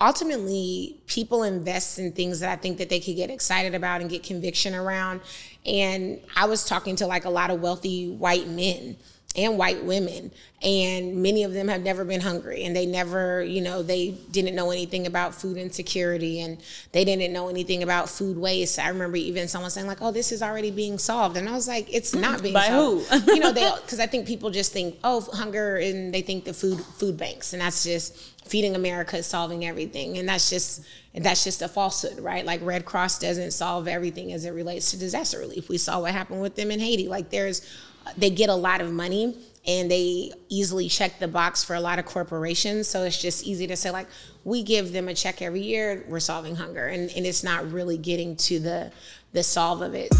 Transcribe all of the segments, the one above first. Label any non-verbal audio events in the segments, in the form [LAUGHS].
ultimately people invest in things that I think that they could get excited about and get conviction around. And I was talking to like a lot of wealthy white men and white women and many of them have never been hungry and they never you know they didn't know anything about food insecurity and they didn't know anything about food waste. I remember even someone saying like oh this is already being solved and i was like it's not [LAUGHS] being By solved. who? you know they because i think people just think oh hunger and they think the food food banks and that's just feeding america is solving everything and that's just that's just a falsehood right? Like red cross doesn't solve everything as it relates to disaster relief. We saw what happened with them in haiti. Like there's they get a lot of money and they easily check the box for a lot of corporations. So it's just easy to say, like, we give them a check every year, we're solving hunger. And, and it's not really getting to the, the solve of it.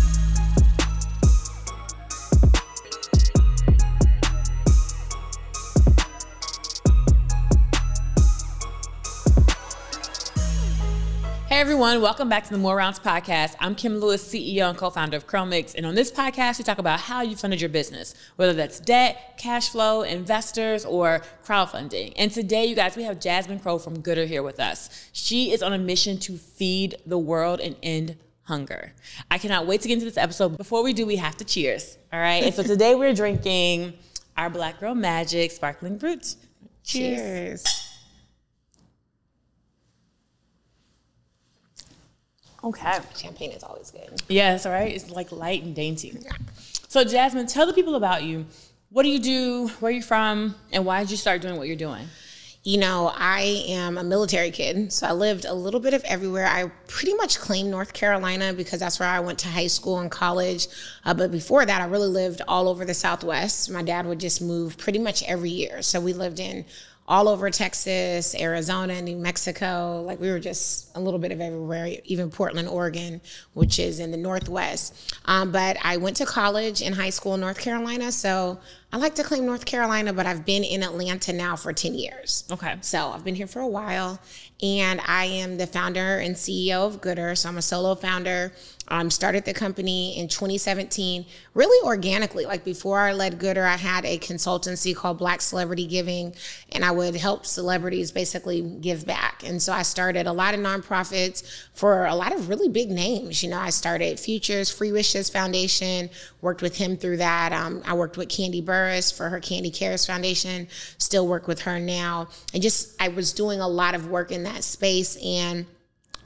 Everyone, welcome back to the More Rounds podcast. I'm Kim Lewis, CEO and co-founder of Curlmix, and on this podcast, we talk about how you funded your business, whether that's debt, cash flow, investors, or crowdfunding. And today, you guys, we have Jasmine Crowe from Goodr here with us. She is on a mission to feed the world and end hunger. I cannot wait to get into this episode. Before we do, we have to cheers. All right. And so today we're drinking our Black Girl Magic sparkling brut. Cheers. Cheers. Okay. Champagne is always good. Yes, all right. It's like light and dainty. So, Jasmine, tell the people about you. What do you do? Where are you from? And why did you start doing what you're doing? You know, I am a military kid, so I lived a little bit of everywhere. I pretty much claim North Carolina because that's where I went to high school and college. Uh, but before that, I really lived all over the Southwest. My dad would just move pretty much every year. So we lived in all over Texas, Arizona, New Mexico. Like we were just a little bit of everywhere, even Portland, Oregon, which is in the Northwest. Um, but I went to college in high school in North Carolina. So I like to claim North Carolina, but I've been in Atlanta now for 10 years. Okay. So I've been here for a while, and I am the founder and CEO of Goodr. So I'm a solo founder. Um, started the company in 2017, really organically. Like before I led Goodr, I had a consultancy called Black Celebrity Giving, and I would help celebrities basically give back. And so I started a lot of nonprofits for a lot of really big names. You know, I started Future's FreeWishes Foundation, worked with him through that. Um, I worked with Kandi For her Kandi Cares Foundation, still work with her now. And just, I was doing a lot of work in that space. And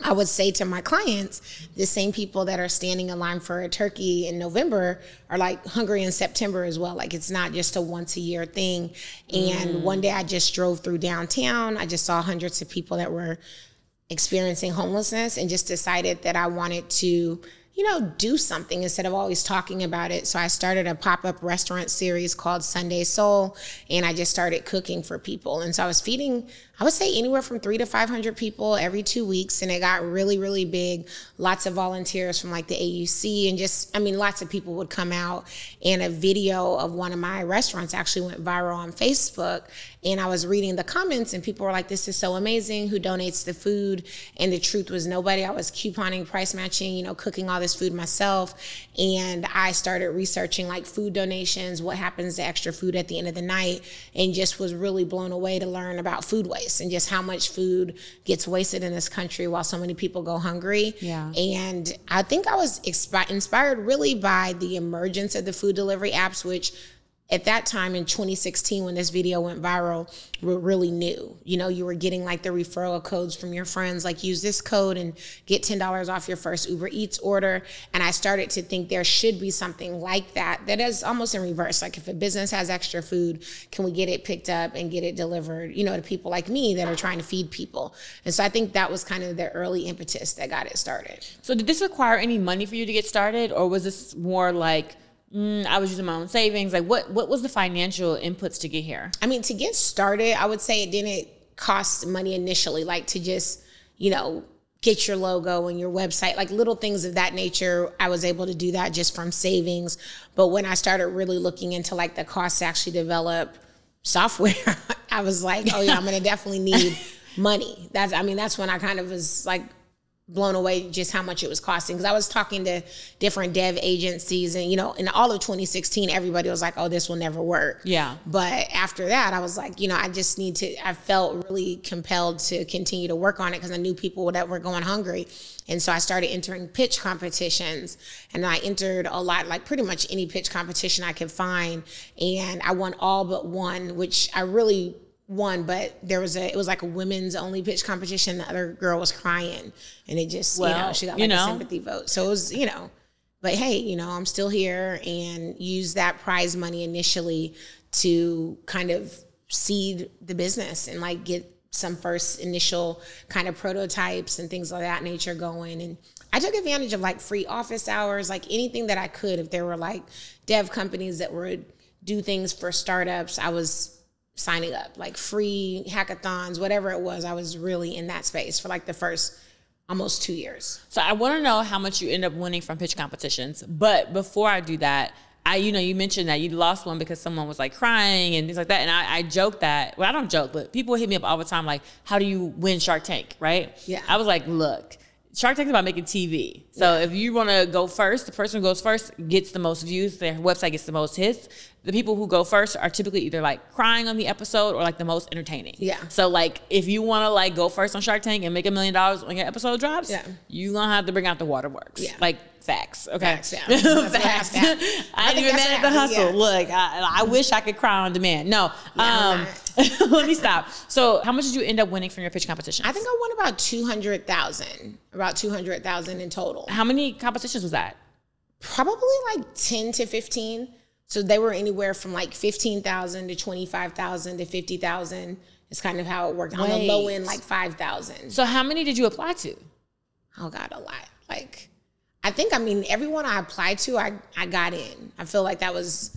I would say to my clients, the same people that are standing in line for a turkey in November are like hungry in September as well. Like it's not just a once a year thing. And mm. one day I just drove through downtown. I just saw hundreds of people that were experiencing homelessness and just decided that I wanted to you know, do something instead of always talking about it. So I started a pop up restaurant series called Sunday Soul, and I just started cooking for people. And so I was feeding, I would say anywhere from three to 500 people every two weeks. And it got really, really big. Lots of volunteers from like the AUC, and just, I mean, lots of people would come out. And a video of one of my restaurants actually went viral on Facebook. And I was reading the comments, and people were like, This is so amazing. Who donates the food? And the truth was nobody. I was couponing, price matching, you know, cooking all this food myself. And I started researching like food donations, what happens to extra food at the end of the night, and just was really blown away to learn about food waste and just how much food gets wasted in this country while so many people go hungry. Yeah. And I think I was expi- inspired really by the emergence of the food delivery apps, which at that time in 2016 when this video went viral were really new. You know you were getting like the referral codes from your friends like use this code and get $10 off your first uber eats order. And i started to think there should be something like that that is almost in reverse. Like if a business has extra food can we get it picked up and get it delivered you know to people like me that are trying to feed people? And so i think that was kind of the early impetus that got it started. So, did this require any money for you to get started, or was this more like mm, I was using my own savings? Like, what what was the financial inputs to get here? I mean, to get started, I would say it didn't cost money initially, like to just, you know, get your logo and your website, like little things of that nature. I was able to do that just from savings. But when I started really looking into like the cost to actually develop software, [LAUGHS] I was like, oh yeah, I'm gonna [LAUGHS] definitely need money. That's I mean, that's when I kind of was like blown away just how much it was costing. Because I was talking to different dev agencies and you know in all of 2016 everybody was like oh this will never work. Yeah. but after that I was like you know I just need to I felt really compelled to continue to work on it because I knew people that were going hungry. And so I started entering pitch competitions and I entered a lot like pretty much any pitch competition I could find. And I won all but one which I really won, but there was a it was like a women's only pitch competition. The other girl was crying, and it just you know she got like know. a sympathy vote. So it was you know, but hey, you know I'm still here and use that prize money initially to kind of seed the business and like get some first initial kind of prototypes and things of that nature going and I took advantage of like free office hours, like anything that I could. If there were like dev companies that would do things for startups, I was signing up, like free hackathons, whatever it was. I was really in that space for like the first almost two years. So I want to know how much you end up winning from pitch competitions. But before I do that, I, you know, you mentioned that you lost one because someone was like crying and things like that. And I, I joke that, well, I don't joke, but people hit me up all the time, like, how do you win Shark Tank, right? Yeah. I was like, look, Shark Tank is about making TV. So if you want to go first, the person who goes first gets the most views. Their website gets the most hits. The people who go first are typically either like crying on the episode or like the most entertaining. Yeah. So like if you want to like go first on Shark Tank and make a million dollars when your episode drops, Yeah. you gonna have to bring out the waterworks. Yeah. Like facts. Okay. Facts, yeah. [LAUGHS] Facts. I [LAUGHS] I ain't even mad at the hustle. yeah. Look, I, I wish I could cry on demand. No. Yeah, um, [LAUGHS] let me stop. So how much did you end up winning from your pitch competition? I think I won about two hundred thousand, about two hundred thousand in total. how many competitions was that? Probably like ten to fifteen. So they were anywhere from like fifteen thousand to twenty five thousand to fifty thousand. It's kind of how it worked. On the low end, like five thousand. So how many did you apply to? Oh God, a lot. Like, I think I mean everyone I applied to, I I got in. I feel like that was.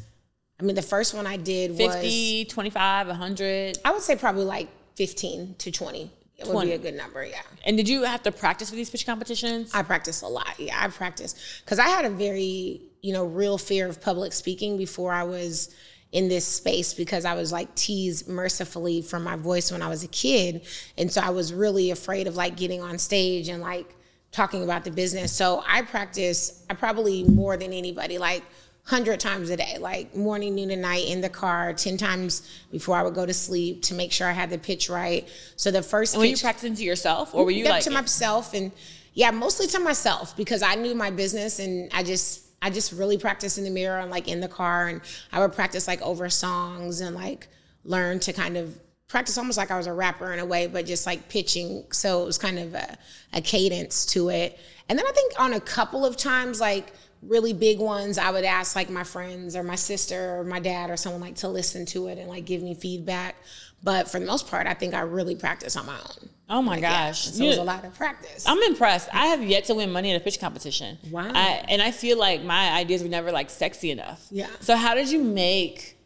I mean, the first one I did was 50, 25, 100? I would say probably like fifteen to twenty. It would be a good number. Yeah. And did you have to practice for these pitch competitions? I practiced a lot. Yeah, I practiced because I had a very, you know, real fear of public speaking before I was in this space because I was like teased mercifully from my voice when I was a kid. And so I was really afraid of like getting on stage and like talking about the business. So I practice, I probably more than anybody, like 100 times a day, like morning, noon, and night in the car, 10 times before I would go to sleep to make sure I had the pitch right. So the first were you pitch- practicing to yourself or were you like to myself and yeah mostly to myself because i knew my business and i just i just really practiced in the mirror and like in the car and i would practice like over songs and like learn to kind of practice almost like i was a rapper in a way but just like pitching so it was kind of a, a cadence to it and then i think on a couple of times like really big ones i would ask like my friends or my sister or my dad or someone like to listen to it and like give me feedback but for the most part i think i really practice on my own Oh my yeah, gosh. so it was a lot of practice. I'm impressed. I have yet to win money in a pitch competition. Wow. I, and I feel like my ideas were never like sexy enough. Yeah. So how did you make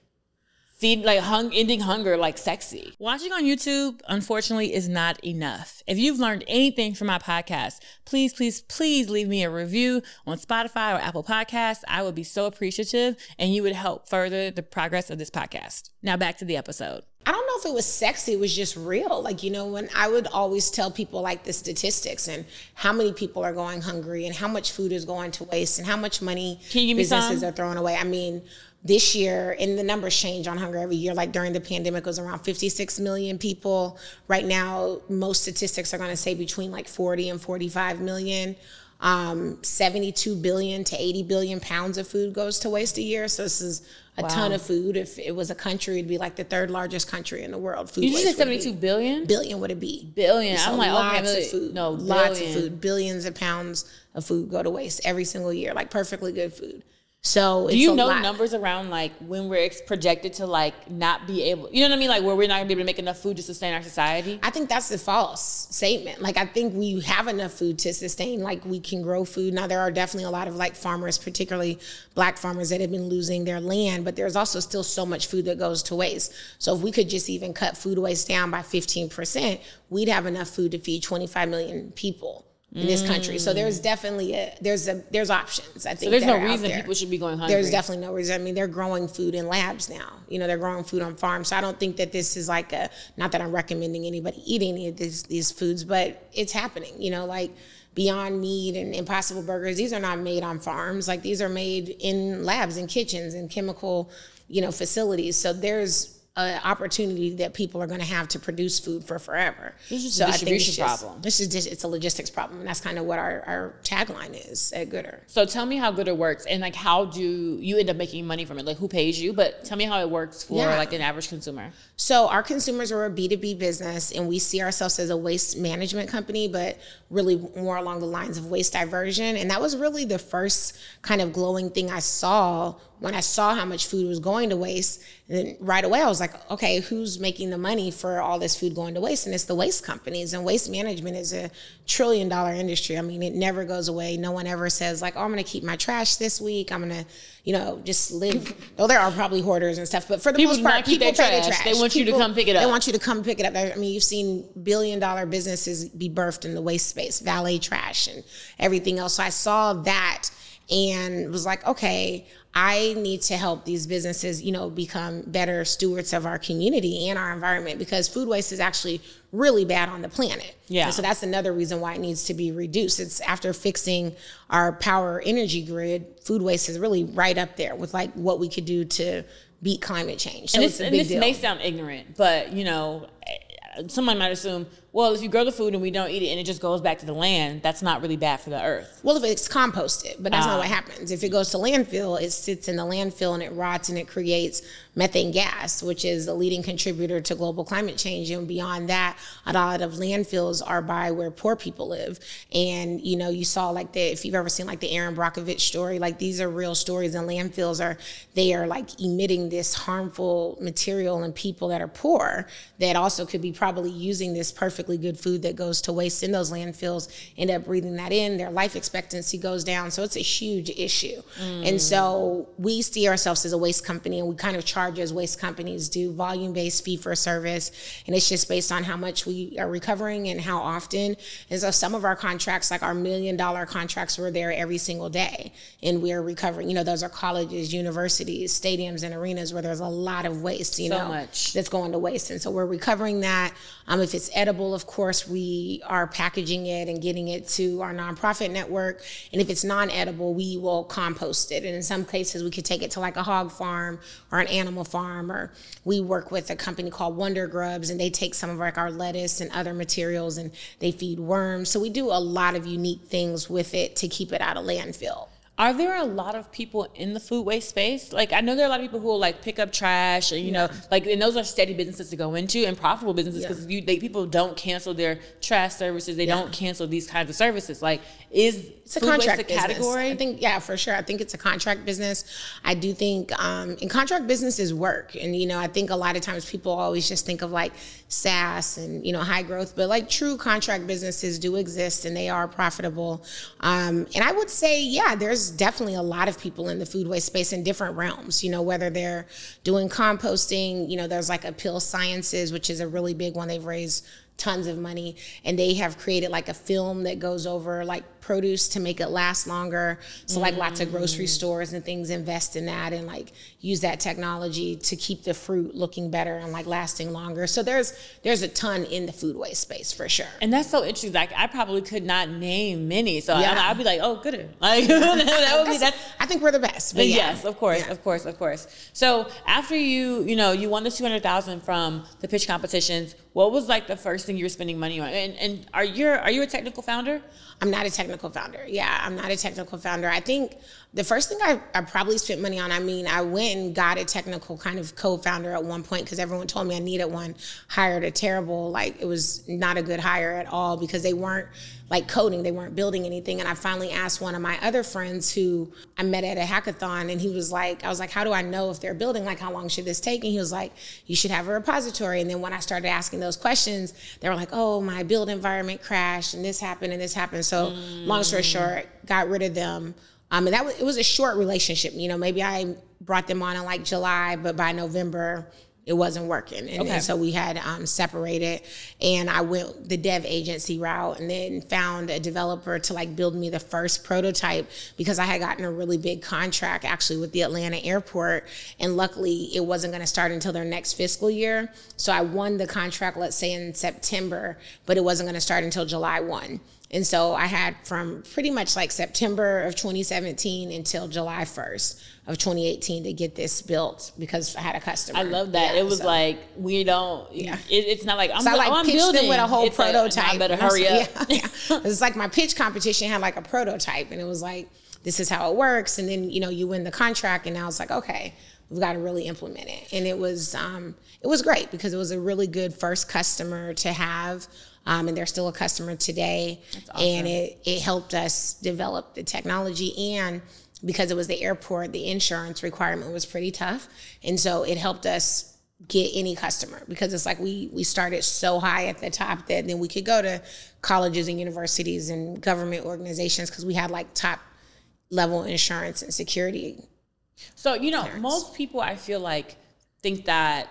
feed like hung ending hunger like sexy? Watching on YouTube, unfortunately, is not enough. If you've learned anything from my podcast, please, please, please leave me a review on Spotify or Apple Podcasts. I would be so appreciative and you would help further the progress of this podcast. Now back to the episode. I don't know if it was sexy, it was just real. Like, you know, when I would always tell people like the statistics and how many people are going hungry and how much food is going to waste and how much money Can you businesses some? are throwing away. I mean, this year, and the numbers change on hunger every year. Like during the pandemic, it was around 56 million people. Right now, most statistics are going to say between like 40 and 45 million. Um, 72 billion to 80 billion pounds of food goes to waste a year. So this is a ton of food. If it was a country, it'd be like the third largest country in the world. Food you would 72 billion? billion would it be? Billion. So I'm like, okay, lots million- of food. no, lots billion. of food. Billions of pounds of food go to waste every single year. Like perfectly good food. So Do you a know lot. numbers around like when we're projected to like not be able, you know what I mean? Like where we're not gonna be able to make enough food to sustain our society? I think that's the false statement. Like I think we have enough food to sustain. Like we can grow food. Now there are definitely a lot of like farmers, particularly black farmers, that have been losing their land. But there's also still so much food that goes to waste. So if we could just even cut food waste down by 15%, we'd have enough food to feed 25 million people in this country. So there's mm. definitely a there's a there's options. I think So there's no reason there. people should be going hungry. There's definitely no reason. I mean, they're growing food in labs now. You know, they're growing food on farms. So I don't think that this is like a not that I'm recommending anybody eat any of these these foods, but it's happening. You know, like Beyond Meat and Impossible Burgers, these are not made on farms. Like these are made in labs and kitchens and chemical, you know, facilities. So there's an opportunity that people are going to have to produce food for forever. This is a so I think it's distribution just- problem. This is just it's a logistics problem, and that's kind of what our, our tagline is at Goodr. So tell me how Goodr works and like how do you end up making money from it? Like who pays you? But tell me how it works for Yeah. like an average consumer. So our consumers are a B2B business and we see ourselves as a waste management company, but really more along the lines of waste diversion. And that was really the first kind of glowing thing I saw when I saw how much food was going to waste. Then right away I was like, okay, who's making the money for all this food going to waste? And it's the waste companies. And waste management is a trillion dollar industry. I mean, it never goes away. No one ever says like, oh, I'm gonna keep my trash this week. I'm gonna, you know, just live. [LAUGHS] Though there are probably hoarders and stuff, but for the People most part, people their pay trash. trash. They want you to come pick it up. They want you to come pick it up. I mean, you've seen billion dollar businesses be birthed in the waste space, valet trash and everything else. So I saw that and was like, okay, I need to help these businesses, you know, become better stewards of our community and our environment because food waste is actually really bad on the planet. Yeah. And so that's another reason why it needs to be reduced. It's after fixing our power energy grid, food waste is really right up there with like what we could do to beat climate change. So and it's this, a and this deal. may sound ignorant, but you know, eh, someone might assume, well, if you grow the food and we don't eat it and it just goes back to the land, that's not really bad for the earth. Well, if it's composted, but that's Ah. not what happens. If it goes to landfill, it sits in the landfill and it rots and it creates methane gas, which is a leading contributor to global climate change. And beyond that, a lot of landfills are by where poor people live. And you know, you saw like the if you've ever seen like the Erin Brockovich story, like these are real stories. And landfills are they are like emitting this harmful material and people that are poor that also could be probably using this perfectly good food that goes to waste in those landfills, end up breathing that in. Their life expectancy goes down. So it's a huge issue. And mm. so we see ourselves as a waste company and we kind of charge as waste companies do volume based fee for service. And it's just based on how much we are recovering and how often. And so some of our contracts, like our million dollar contracts, were there every single day. And we're recovering. You know, those are colleges, universities, stadiums, and arenas where there's a lot of waste, you So know, much. that's going to waste. And so we're recovering that. Um, if it's edible, of course, we are packaging it and getting it to our nonprofit network. And if it's non-edible, we will compost it. And in some cases, we could take it to like a hog farm or an animal farm. Or we work with a company called Wonder Grubs, and they take some of like our lettuce and other materials and they feed worms. So we do a lot of unique things with it to keep it out of landfill. Are there a lot of people in the food waste space? Like I know there are a lot of people who will like pick up trash, and you know, like and those are steady businesses to go into and profitable businesses Yeah. because you they people don't cancel their trash services. They don't cancel these kinds of services. Like is It's a food waste contract a category? Business. I think, yeah, for sure. I think it's a contract business. I do think, um, and contract businesses work. And, you know, I think a lot of times people always just think of like SaaS and, you know, high growth, but like true contract businesses do exist and they are profitable. Um, and I would say, yeah, there's definitely a lot of people in the food waste space in different realms, you know, whether they're doing composting, you know, there's like Apeel Sciences, which is a really big one. They've raised tons of money and they have created like a film that goes over like produce to make it last longer so like lots of grocery mm. stores and things invest in that and like use that technology to keep the fruit looking better and like lasting longer so there's there's a ton in the food waste space for sure And that's so interesting. Like I probably could not name many, so Yeah. I, I'd be like, "Oh, good." [LAUGHS] Like [LAUGHS] that would be that. i think we're the best but yeah. Yes, of course, of course, of course. So after you, you know, you won the two hundred thousand from the pitch competitions. What was like the first thing you were spending money on? And and are you are you a technical founder? I'm not a technical founder. Yeah, I'm not a technical founder. I think the first thing I, I probably spent money on, I mean, I went and got a technical kind of co founder at one point because everyone told me I needed one. Hired a terrible, like, it was not a good hire at all because they weren't like coding, they weren't building anything. And I finally asked one of my other friends who I met at a hackathon, and he was like, I was like, how do I know if they're building? Like, how long should this take? And he was like, you should have a repository. And then when I started asking those questions, they were like, oh, my build environment crashed, and this happened, and this happened. So, long story short, got rid of them. Um, and that was it was a short relationship. You know, maybe I brought them on in like July, but by November it wasn't working. And, Okay. so we had um, separated and I went the dev agency route and then found a developer to like build me the first prototype because I had gotten a really big contract actually with the Atlanta airport. And luckily it wasn't going to start until their next fiscal year. So I won the contract, let's say in September, but it wasn't going to start until July 1. And so I had from pretty much like September of 2017 until July 1st of 2018 to get this built because I had a customer. I love that. Yeah, it was so- like we don't. Yeah. It, it's not like I'm. so I like oh, I'm building with a whole It's like, prototype. [LAUGHS] I better hurry up. Yeah, yeah. [LAUGHS] It like my pitch competition had like a prototype, and it was like, this is how it works. And then you know you win the contract, and now it's like, okay, we've got to really implement it. And it was um, it was great because it was a really good first customer to have. Um, and they're still a customer today, and it, it helped us develop the technology and because it was the airport, the insurance requirement was pretty tough, and so it helped us get any customer because it's like we we started so high at the top that then we could go to colleges and universities and government organizations because we had like top level insurance and security. So you know, most people I feel like think that.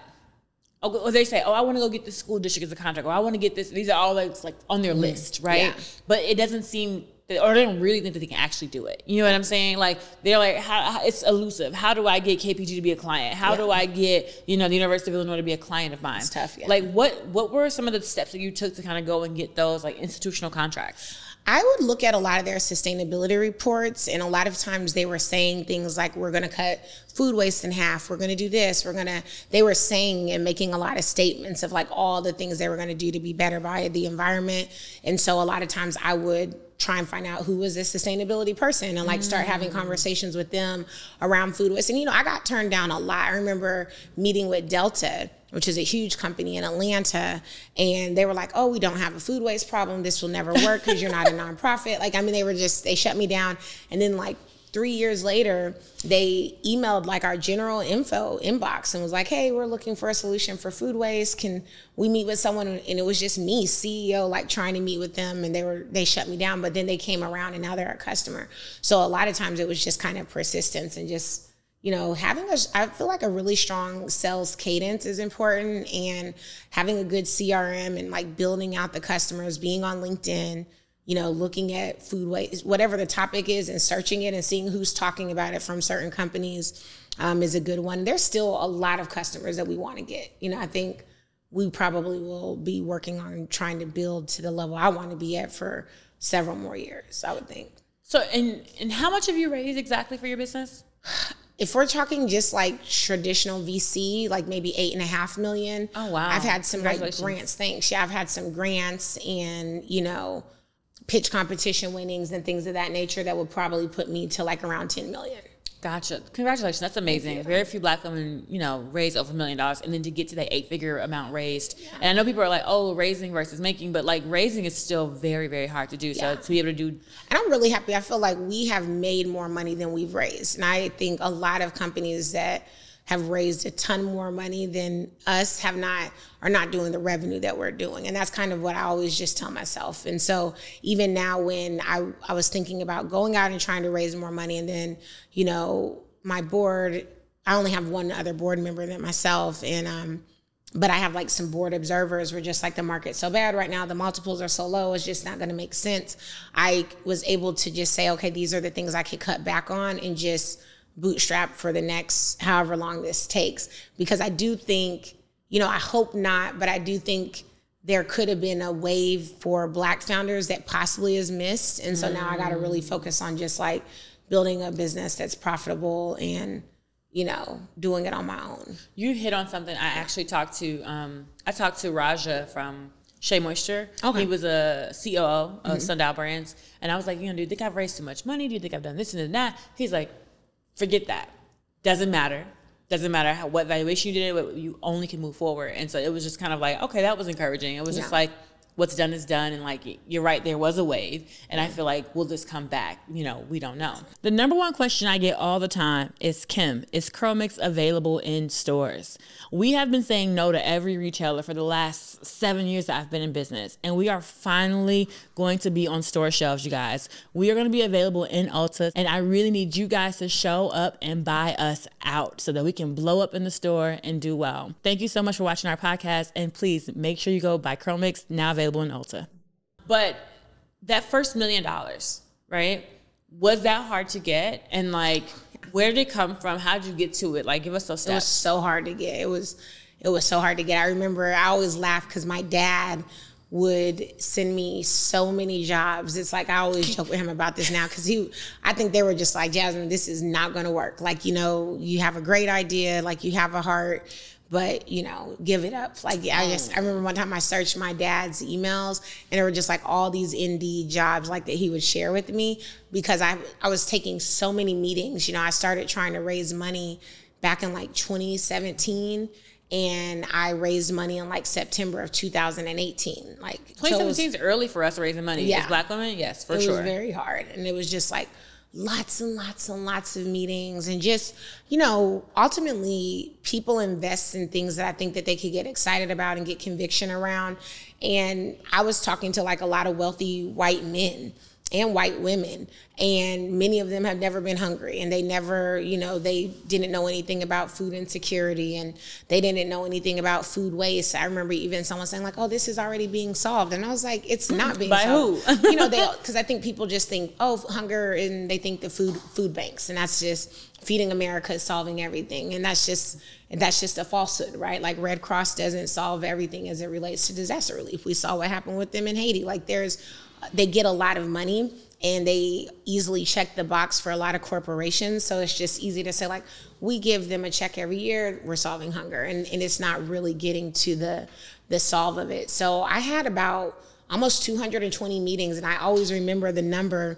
oh, Or they say, "Oh, I want to go get this school district as a contract," or oh, "I want to get this." These are all like, like on their mm-hmm. list, right? Yeah. But it doesn't seem, or they don't really think that they can actually do it. You know what I'm saying? Like they're like, how, how- "It's elusive. How do I get KPG to be a client? How do I get you know the University of Illinois to be a client of mine?" It's tough, yeah. Like what what were some of the steps that you took to kind of go and get those like institutional contracts? I would look at a lot of their sustainability reports, and a lot of times they were saying things like, "We're going to cut food waste in half. We're going to do this. We're going to." They were saying and making a lot of statements of like all the things they were going to do to be better by the environment. And so a lot of times I would try and find out who was this sustainability person and like start having mm. conversations with them around food waste. And you know, I got turned down a lot. I remember meeting with Delta which is a huge company in Atlanta. And they were like, oh, we don't have a food waste problem. This will never work because you're not a [LAUGHS] nonprofit. Like, I mean, they were just, they shut me down. And then, like, three years later, they emailed like our general info inbox and was like, hey, we're looking for a solution for food waste. Can we meet with someone? And it was just me, CEO, like trying to meet with them. And they were, they shut me down. But then they came around and now they're a customer. So a lot of times it was just kind of persistence and just, you know, having a, I feel like a really strong sales cadence is important and having a good CRM and like building out the customers, being on LinkedIn, you know, looking at food waste, whatever the topic is and searching it and seeing who's talking about it from certain companies um, is a good one. There's still a lot of customers that we want to get. You know, I think we probably will be working on trying to build to the level I want to be at for several more years, I would think. So, and and how much have you raised exactly for your business? if we're talking just like traditional VC, like maybe eight and a half million. Oh, wow. I've had some like grants. Thanks. Yeah, I've had some grants and you know, pitch competition winnings and things of that nature that would probably put me to like around ten million. Gotcha. Congratulations. That's amazing. Very few black women, you know, raise over a million dollars and then to get to that eight figure amount raised. And I know people are like, oh, raising versus making, but like raising is still very, very hard to do. So to be able to do And I'm really happy. I feel like we have made more money than we've raised. And I think a lot of companies that have raised a ton more money than us have not are not doing the revenue that we're doing. And that's kind of what I always just tell myself. And so even now when I, I was thinking about going out and trying to raise more money and then, you know, my board, I only have one other board member than myself. And um but I have like some board observers were just like the market's so bad right now, the multiples are so low, it's just not gonna make sense. I was able to just say, okay, these are the things I could cut back on and just bootstrap for the next however long this takes. Because I do think, you know, I hope not, but I do think there could have been a wave for black founders that possibly is missed. And so now I gotta really focus on just like building a business that's profitable and, you know, doing it on my own. You hit on something. I actually talked to. Um, I talked to Raja from Shea Moisture. Okay. He was a COO of Sundial Brands, and I was like, you know, do you think I've raised too much money? Do you think I've done this and that? He's like, forget that. Doesn't matter. Doesn't matter how, what valuation you did. You only can move forward. And so it was just kind of like, okay, that was encouraging. It was just like, what's done is done and like you're right there was a wave and i feel like will this come back you know we don't know. The number one question i get all the time is kim is CurlMix available in stores? We have been saying no to every retailer for the last seven years that i've been in business and we are finally going to be on store shelves you guys. We are going to be available in ulta and i really need you guys to show up and buy us out so that we can blow up in the store and do well. Thank you so much for watching our podcast and please make sure you go buy curl mix now available in Ulta. But that first million dollars, right? Was that hard to get? And like, where did it come from? How did you get to it? Like, give us those steps. It was so hard to get. It was, it was so hard to get. I remember I always laugh because my dad would send me so many jobs. It's like I always joke with him about this now because he, I think they were just like, Jasmine, this is not going to work. Like, you know, you have a great idea, like you have a heart, but you know, give it up. Like I just, I remember one time I searched my dad's emails and there were just like all these Indeed jobs like that he would share with me because I, I was taking so many meetings. You know, I started trying to raise money back in like 2017 and I raised money in like September of 2018. Like 2017 is early for us raising money. Yeah. As black women, yes, for it sure. It was very hard. And it was just like lots and lots and lots of meetings and just you know ultimately people invest in things that i think that they could get excited about and get conviction around. And i was talking to like a lot of wealthy white men and white women and many of them have never been hungry and they never you know they didn't know anything about food insecurity and they didn't know anything about food waste. I remember even someone saying like oh this is already being solved and i was like it's not being [LAUGHS] by solved. who? You know they because i think people just think oh hunger and they think the food food banks and that's just feeding america is solving everything and that's just that's just a falsehood right? Like red cross doesn't solve everything as it relates to disaster relief. We saw what happened with them in haiti. Like there's they get a lot of money and they easily check the box for a lot of corporations. So it's just easy to say, like, we give them a check every year, we're solving hunger. And, and it's not really getting to the the solve of it. So I had about almost 220 meetings, and I always remember the number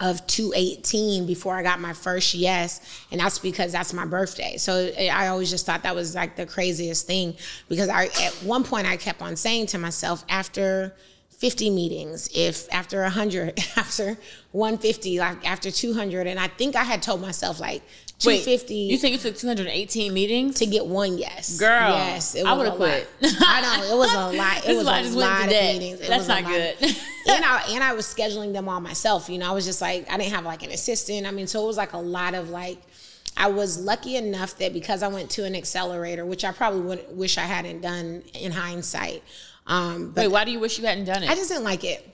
of 218 before I got my first yes. And that's because that's my birthday. So I always just thought that was like the craziest thing because I, at one point I kept on saying to myself after 50 meetings, if after 100, [LAUGHS] after 150, like after 200. And I think I had told myself like 250. Wait, you think you took 218 meetings? To get one yes. Girl. Yes. It was I would have quit. I know. It was a lot. [LAUGHS] It was a just lot of meetings. It That's not good. and I [LAUGHS] and I was scheduling them all myself. You know, I was just like, I didn't have like an assistant. I mean, so it was like a lot of like, I was lucky enough that because I went to an accelerator, which I probably would, wish I hadn't done in hindsight, um, Wait, why do you wish you hadn't done it? I just didn't like it.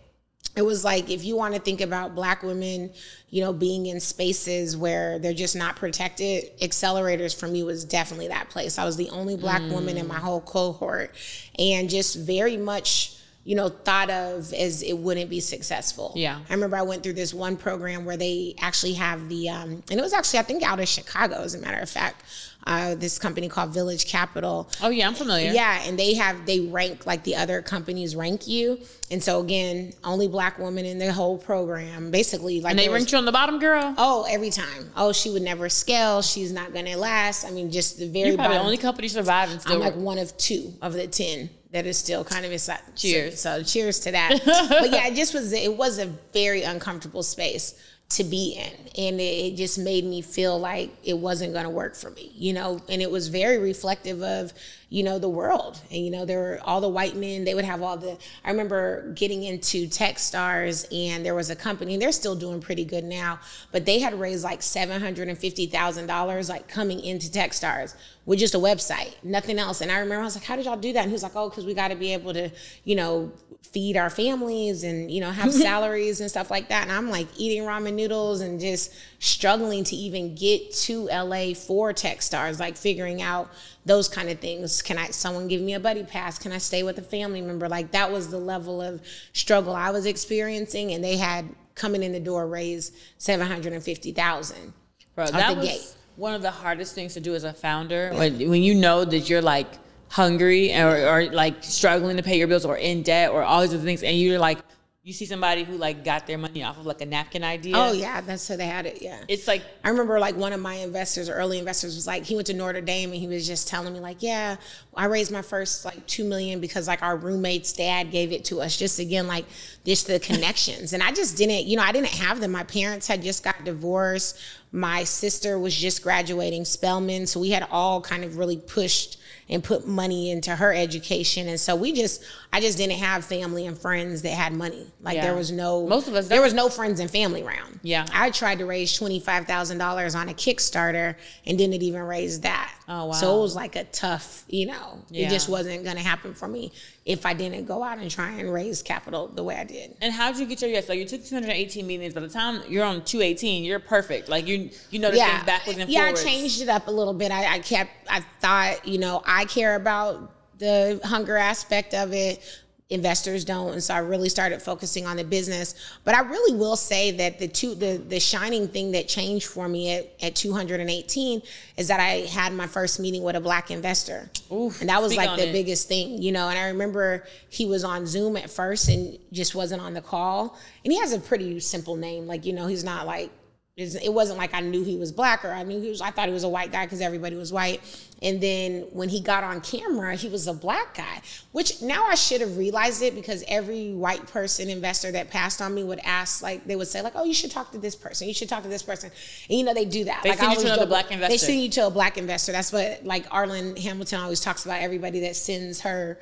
It was like if you want to think about black women, you know, being in spaces where they're just not protected, accelerators for me was definitely that place. I was the only black mm. woman in my whole cohort and just very much you know, thought of as it wouldn't be successful. Yeah. I remember I went through this one program where they actually have the, um, and it was actually, I think, out of Chicago, as a matter of fact uh, this company called Village Capital. Oh yeah, I'm familiar. Yeah, and they have they rank like the other companies rank you, and so again, only black woman in the whole program, basically. Like and they ranked you on the bottom, girl. Oh, every time. Oh, she would never scale. She's not gonna last. I mean, just the very. You're probably bottom. the only company surviving. Still, I'm like one of two of the ten that is still kind of inside. Cheers. So, so cheers to that. [LAUGHS] but yeah, it just was. It was a very uncomfortable space to be in and it just made me feel like it wasn't going to work for me you know and it was very reflective of you know the world. And you know there were all the white men they would have all the i remember getting into techstars and there was a company and they're still doing pretty good now but they had raised like $750000 like coming into techstars with just a website nothing else. And i remember i was like how did y'all do that? And he was like oh because we got to be able to you know feed our families and you know have [LAUGHS] salaries and stuff like that. And i'm like eating ramen noodles and just struggling to even get to la for techstars like figuring out those kind of things can i someone give me a buddy pass? Can i stay with a family member? Like that was the level of struggle i was experiencing and they had coming in the door raised 750000 Bro, that was gate. one of the hardest things to do as a founder when, when you know that you're like hungry or, or like struggling to pay your bills or in debt or all these other things and you're like you see somebody who like got their money off of like a napkin idea. Oh yeah, that's how they had it. Yeah. It's like I remember like one of my investors, early investors, was like he went to Notre Dame and he was just telling me like, yeah, I raised my first like two million because like our roommate's dad gave it to us. Just again like just the connections, and I just didn't, you know, I didn't have them. My parents had just got divorced. My sister was just graduating Spelman, so we had all kind of really pushed and put money into her education. And so we just, I just didn't have family and friends that had money. Like Yeah. there was no, Most of us there was no friends and family around. Yeah. I tried to raise $25,000 on a Kickstarter and didn't even raise that. Oh, wow. So it was like a tough, you know, Yeah. it just wasn't going to happen for me if I didn't go out and try and raise capital the way I did. And how'd you get your yes? So you took 218 meetings. By the time you're on 218, you're perfect. Like you, you know the things backwards and yeah, forwards. I changed it up a little bit. I, I kept, I thought, you know, I care about the hunger aspect of it. Investors don't, and so I really started focusing on the business. But I really will say that the two, the the shining thing that changed for me at, at 218 is that I had my first meeting with a black investor, Oof, and that was like the it. biggest thing, you know. And I remember he was on Zoom at first and just wasn't on the call, and he has a pretty simple name, like you know, he's not like it wasn't like I knew he was black or I knew he was. I thought he was a white guy because everybody was white. And then when he got on camera, he was a black guy. Which now I should have realized it because every white person investor that passed on me would ask, like they would say, like, "Oh, you should talk to this person. You should talk to this person." And you know they do that. They like, send I you to another black They send you to a black investor. That's what like Arlan Hamilton always talks about. Everybody that sends her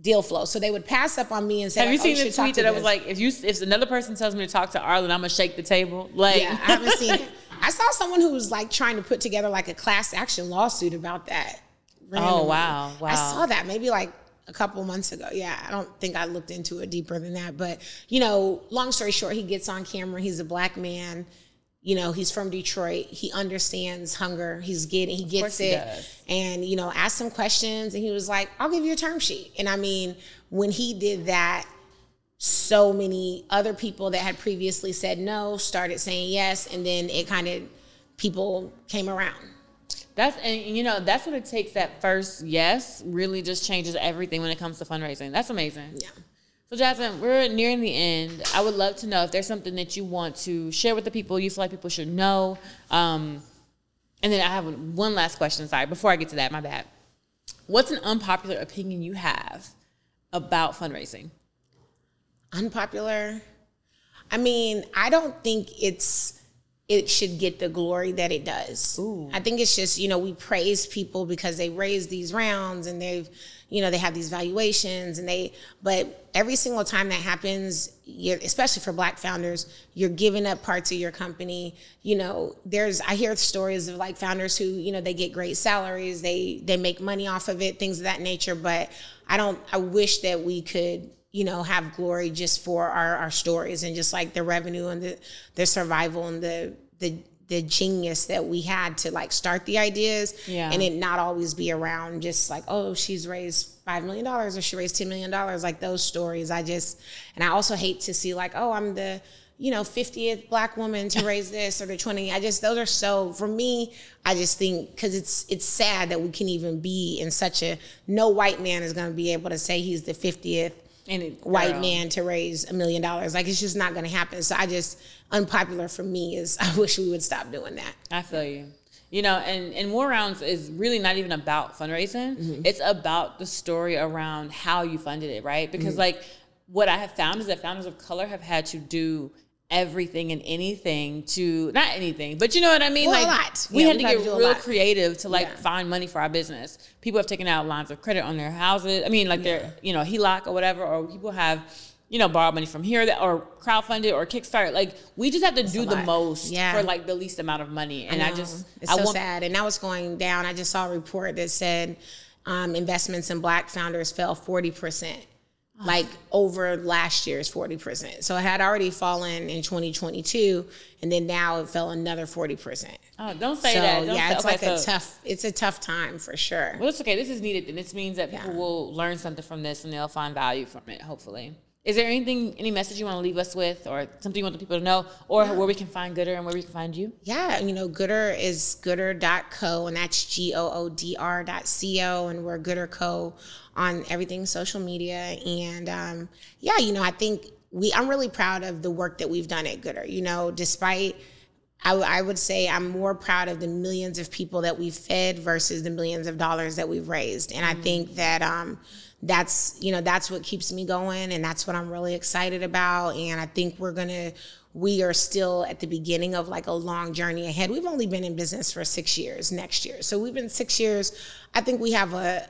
deal flow. So they would pass up on me and say, Have you like, oh, seen the tweet that I was like, if you if another person tells me to talk to Arlan, I'm gonna shake the table. Like, Yeah, I haven't seen [LAUGHS] it. I saw someone who was like trying to put together like a class action lawsuit about that. randomly. Oh, wow. wow! I saw that maybe like a couple months ago. Yeah, I don't think I looked into it deeper than that. But you know, long story short, he gets on camera. He's a black man. You know, he's from Detroit. He understands hunger. He's getting, he gets he it. does. And you know, asked some questions, and he was like, "I'll give you a term sheet." And I mean, when he did that, so many other people that had previously said no started saying yes and then it kind of people came around That's and you know that's what it takes. That first yes really just changes everything when it comes to fundraising. That's amazing. yeah So Jasmine, we're nearing the end. I would love to know if there's something that you want to share with the people you feel like people should know. Um, and then I have one last question. Sorry, before I get to that, my bad. What's an unpopular opinion you have about fundraising? unpopular i mean i don't think it's it should get the glory that it does Ooh. i think it's just you know we praise people because they raised these rounds and they've you know they have these valuations and they but every single time that happens especially for black founders you're giving up parts of your company. You know there's i hear stories of like founders who you know they get great salaries they they make money off of it things of that nature but i don't i wish that we could you know have glory just for our, our stories and just like the revenue and the the survival and the the the genius that we had to like start the ideas Yeah. and it not always be around just like oh she's raised five million dollars or she raised ten million dollars like those stories i just and i also hate to see like oh i'm the you know 50th black woman to raise [LAUGHS] this or the 20 i just those are so for me i just think because it's it's sad that we can even be in such a no white man is going to be able to say he's the 50th And white girl, man to raise a million dollars like it's just not going to happen so i just unpopular for me is [LAUGHS] i wish we would stop doing that I feel you. You know, and and More Rounds is really not even about fundraising. Mm-hmm. It's about the story around how you funded it, right? Because Mm-hmm. like what I have found is that founders of color have had to do everything and anything to not anything, but you know what I mean. Well, a like lot. we Yeah, had we've to get to real creative to like Yeah. find money for our business. People have taken out lines of credit on their houses. I mean, like their you know HELOC or whatever, or people have. You know, borrowed money from here, that or crowdfunded or Kickstarter. Like we just have to do the most Yeah. for like the least amount of money. And I, know. just it's I so want sad and now it's going down i just saw a report that said um, investments in black founders fell 40% like over last year's 40% so it had already fallen in 2022 and then now it fell another 40% Oh, don't say so that. Don't yeah say, it's okay, like a tough it's a tough time for sure Well, it's okay. This is needed, and this means that people Yeah. will learn something from this, and they'll find value from it. Hopefully. Is there anything, any message you want to leave us with, or something you want the people to know, or where we can find Goodr and where we can find you? Yeah, you know, Goodr is goodr.co and that's G O O D R dot C O and we're Goodr Co on everything social media. And um, yeah, you know, I think we I'm really proud of the work that we've done at Goodr, You know, despite I, I would say I'm more proud of the millions of people that we've fed versus the millions of dollars that we've raised. And I think that um, that's you know that's what keeps me going, and that's what I'm really excited about. And I think we're gonna we are still at the beginning of like a long journey ahead. We've only been in business for six years next year, so we've been six years. I think we have a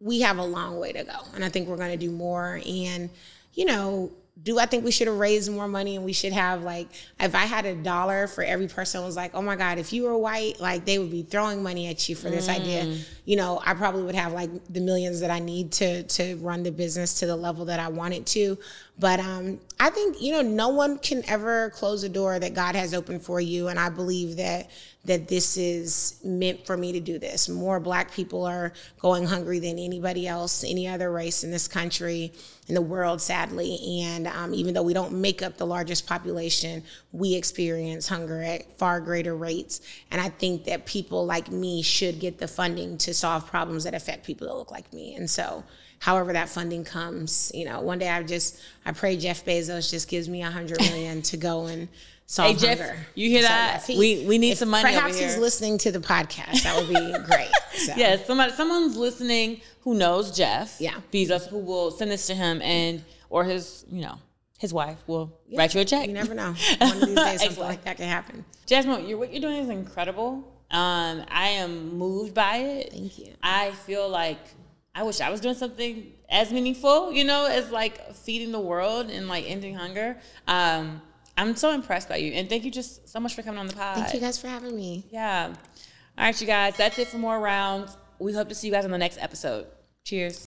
we have a long way to go, and I think we're to do more. And you know, do I think we should have raised more money and we should have like if I had a dollar for every person was like, oh my God, if you were white, like they would be throwing money at you for this mm. idea. You know, I probably would have like the millions that I need to to run the business to the level that I want it to. But um, I think you know, no one can ever close a door that God has opened for you, and I believe that that this is meant for me to do this. More black people are going hungry than anybody else, any other race in this country, in the world, sadly. And um, even though we don't make up the largest population, we experience hunger at far greater rates. And I think that people like me should get the funding to solve problems that affect people that look like me. And so, however that funding comes, you know, one day I just, I pray Jeff Bezos just gives me a hundred [LAUGHS] million to go and solve hey, Jeff, hunger. You hear that? He, we we need some money. Perhaps he's listening to the podcast. That would be [LAUGHS] great. So. Yeah, somebody someone's listening who knows Jeff. Yeah. Bezos who will send this to him and or his you know his wife will yeah. write you a check. You never know. [LAUGHS] One of these days something like that can happen. Jasmine, you're, what you're doing is incredible. Um, I am moved by it. Thank you. I feel like I wish I was doing something as meaningful, you know, as like feeding the world and like ending hunger. Um, I'm so impressed by you. And thank you just so much for coming on the pod. Thank you guys for having me. Yeah. All right, you guys. That's it for more rounds. We hope to see you guys on the next episode. Cheers.